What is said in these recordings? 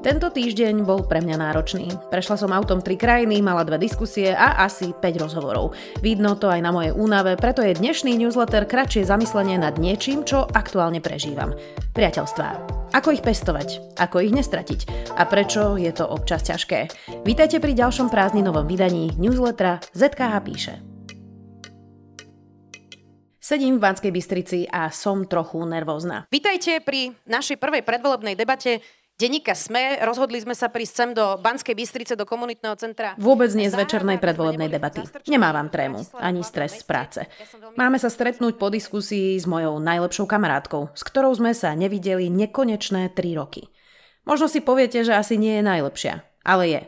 Tento týždeň bol pre mňa náročný. Prešla som autom tri krajiny, mala dve diskusie a asi 5 rozhovorov. Vidno to aj na mojej únave, preto je dnešný newsletter kratšie zamyslenie nad niečím, čo aktuálne prežívam. Priateľstvá. Ako ich pestovať? Ako ich nestratiť? A prečo je to občas ťažké? Vítajte pri ďalšom prázdninovom vydaní newslettera ZKH píše. Sedím v Banskej Bystrici a som trochu nervózna. Vítajte pri našej prvej predvolebnej debate denníka SME. Rozhodli sme sa prísť sem do Banskej Bystrice, do komunitného centra. Vôbec nie z večernej predvolebnej debaty. Nemávam trému, ani stres z práce. Máme sa stretnúť po diskusii s mojou najlepšou kamarátkou, s ktorou sme sa nevideli nekonečné 3 roky. Možno si poviete, že asi nie je najlepšia, ale je.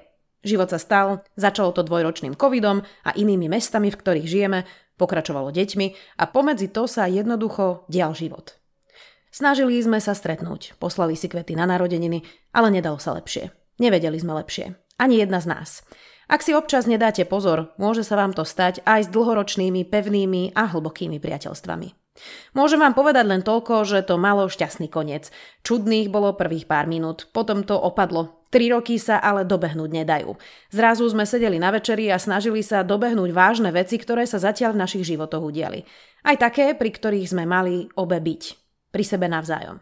Život sa stal, začalo to dvojročným covidom a inými mestami, v ktorých žijeme, pokračovalo deťmi a pomedzi to sa jednoducho dial život. Snažili sme sa stretnúť, poslali si kvety na narodeniny, ale nedalo sa lepšie. Nevedeli sme lepšie. Ani jedna z nás. Ak si občas nedáte pozor, môže sa vám to stať aj s dlhoročnými, pevnými a hlbokými priateľstvami. Môžem vám povedať len toľko, že to malo šťastný koniec. Čudných bolo prvých pár minút, potom to opadlo. Tri roky sa ale dobehnúť nedajú. Zrazu sme sedeli na večeri a snažili sa dobehnúť vážne veci, ktoré sa zatiaľ v našich životoch udiali. Aj také, pri ktorých sme mali obe byť pri sebe navzájom.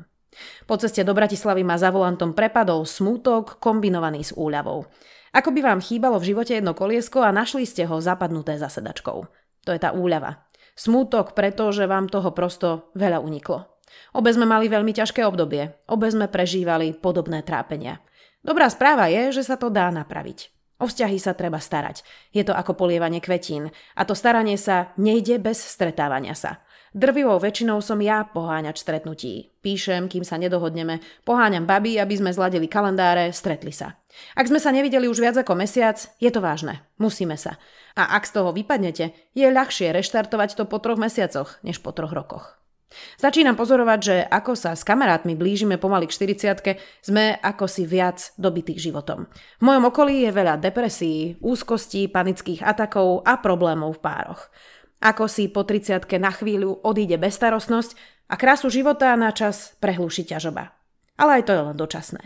Po ceste do Bratislavy ma za volantom prepadol smútok kombinovaný s úľavou. Ako by vám chýbalo v živote jedno koliesko a našli ste ho zapadnuté za sedačkou. To je tá úľava. Smútok preto, že vám toho prosto veľa uniklo. Obe sme mali veľmi ťažké obdobie. Obe sme prežívali podobné trápenia. Dobrá správa je, že sa to dá napraviť. O vzťahy sa treba starať. Je to ako polievanie kvetín. A to staranie sa nejde bez stretávania sa. Drvivou väčšinou som ja poháňač stretnutí. Píšem, kým sa nedohodneme, poháňam baby, aby sme zladili kalendáre, stretli sa. Ak sme sa nevideli už viac ako mesiac, je to vážne. Musíme sa. A ak z toho vypadnete, je ľahšie reštartovať to po troch mesiacoch, než po troch rokoch. Začínam pozorovať, že ako sa s kamarátmi blížime pomaly k 40 sme ako si viac dobití životom. V mojom okolí je veľa depresí, úzkostí, panických atakov a problémov v pároch. Ako si po 30 na chvíľu odíde bezstarostnosť a krásu života na čas prehlúši ťažoba. Ale aj to je len dočasné.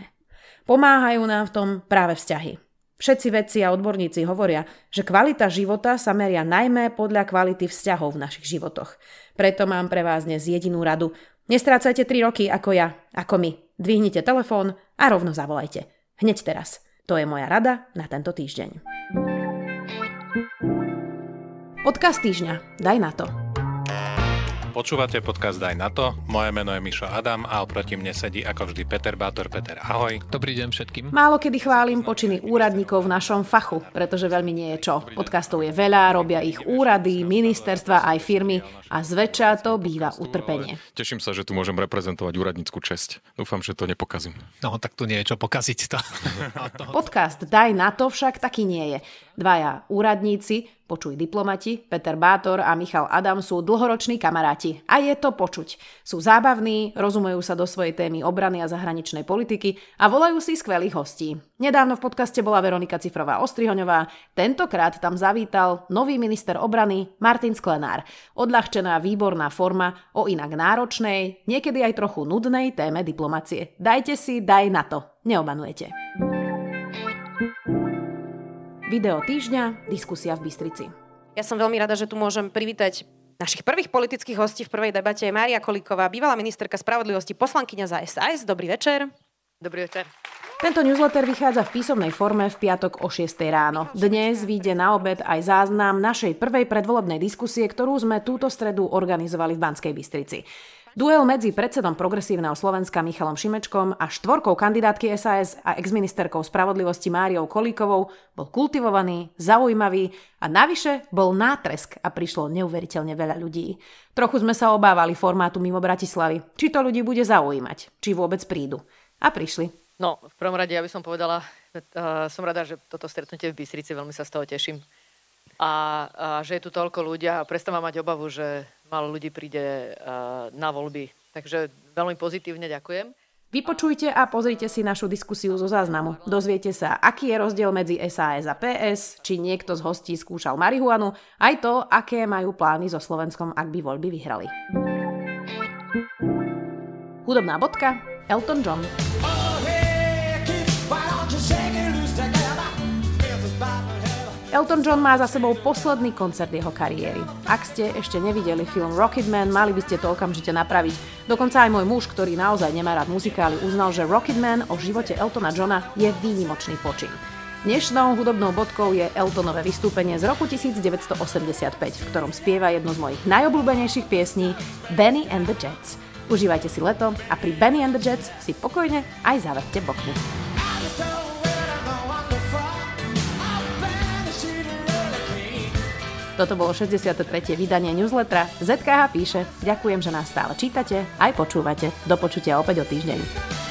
Pomáhajú nám v tom práve vzťahy. Všetci vedci a odborníci hovoria, že kvalita života sa meria najmä podľa kvality vzťahov v našich životoch. Preto mám pre vás dnes jedinú radu. Nestrácajte 3 roky ako ja, ako my. Dvihnite telefón a rovno zavolajte. Hneď teraz. To je moja rada na tento týždeň. Podcast týždňa. Daj na to. Počúvate podcast Daj na to. Moje meno je Mišo Adam a oproti mne sedí ako vždy Peter Bátor. Peter, ahoj. Dobrý deň všetkým. Málo kedy chválim počiny úradníkov v našom fachu, pretože veľmi nie je čo. Podcastov je veľa, robia ich úrady, ministerstva aj firmy a zväčša to býva utrpenie. Teším sa, že tu môžem reprezentovať úradnícku česť. Dúfam, že to nepokazím. No, tak tu nie je čo pokaziť to. Podcast Daj na to však taký nie je. Dvaja úradníci, počuj diplomati, Peter Bátor a Michal Adam sú dlhoroční kamaráti. A je to počuť. Sú zábavní, rozumejú sa do svojej témy obrany a zahraničnej politiky a volajú si skvelých hostí. Nedávno v podcaste bola Veronika Cifrová Ostrihoňová, tentokrát tam zavítal nový minister obrany Martin Sklenár. Odľahčená výborná forma o inak náročnej, niekedy aj trochu nudnej téme diplomacie. Dajte si, daj na to. Neobanujete. Video týždňa, diskusia v Bystrici. Ja som veľmi rada, že tu môžem privítať našich prvých politických hostí v prvej debate. Mária Kolíková, bývalá ministerka spravodlivosti, poslankyňa za SAS. Dobrý večer. Dobrý večer. Tento newsletter vychádza v písomnej forme v piatok o 6 ráno. Dnes vyjde na obed aj záznam našej prvej predvolebnej diskusie, ktorú sme túto stredu organizovali v Banskej Bystrici. Duel medzi predsedom progresívneho Slovenska Michalom Šimečkom a štvorkou kandidátky SAS a exministerkou spravodlivosti Máriou Kolíkovou bol kultivovaný, zaujímavý a navyše bol nátresk a prišlo neuveriteľne veľa ľudí. Trochu sme sa obávali formátu mimo Bratislavy, či to ľudí bude zaujímať, či vôbec prídu. A prišli. No, v prvom rade ja by som povedala, uh, som rada, že toto stretnutie v Bystrici, veľmi sa z toho teším. A, a že je tu toľko ľudia a prestávam mať obavu, že málo ľudí príde uh, na voľby. Takže veľmi pozitívne ďakujem. Vypočujte a pozrite si našu diskusiu zo záznamu. Dozviete sa, aký je rozdiel medzi SAS a PS, či niekto z hostí skúšal marihuanu, aj to, aké majú plány so Slovenskom, ak by voľby vyhrali. Hudobná bodka Elton John. Elton John má za sebou posledný koncert jeho kariéry. Ak ste ešte nevideli film Rocketman, mali by ste to okamžite napraviť. Dokonca aj môj muž, ktorý naozaj nemá rád muzikály, uznal, že Rocketman o živote Eltona Johna je výnimočný počin. Dnešnou hudobnou bodkou je Eltonové vystúpenie z roku 1985, v ktorom spieva jednu z mojich najobľúbenejších piesní Benny and the Jets. Užívajte si leto a pri Benny and the Jets si pokojne aj zaverte bokny. Toto bolo 63. vydanie newslettera ZKH píše, ďakujem, že nás stále čítate, aj počúvate. Do počutia opäť o týždeň.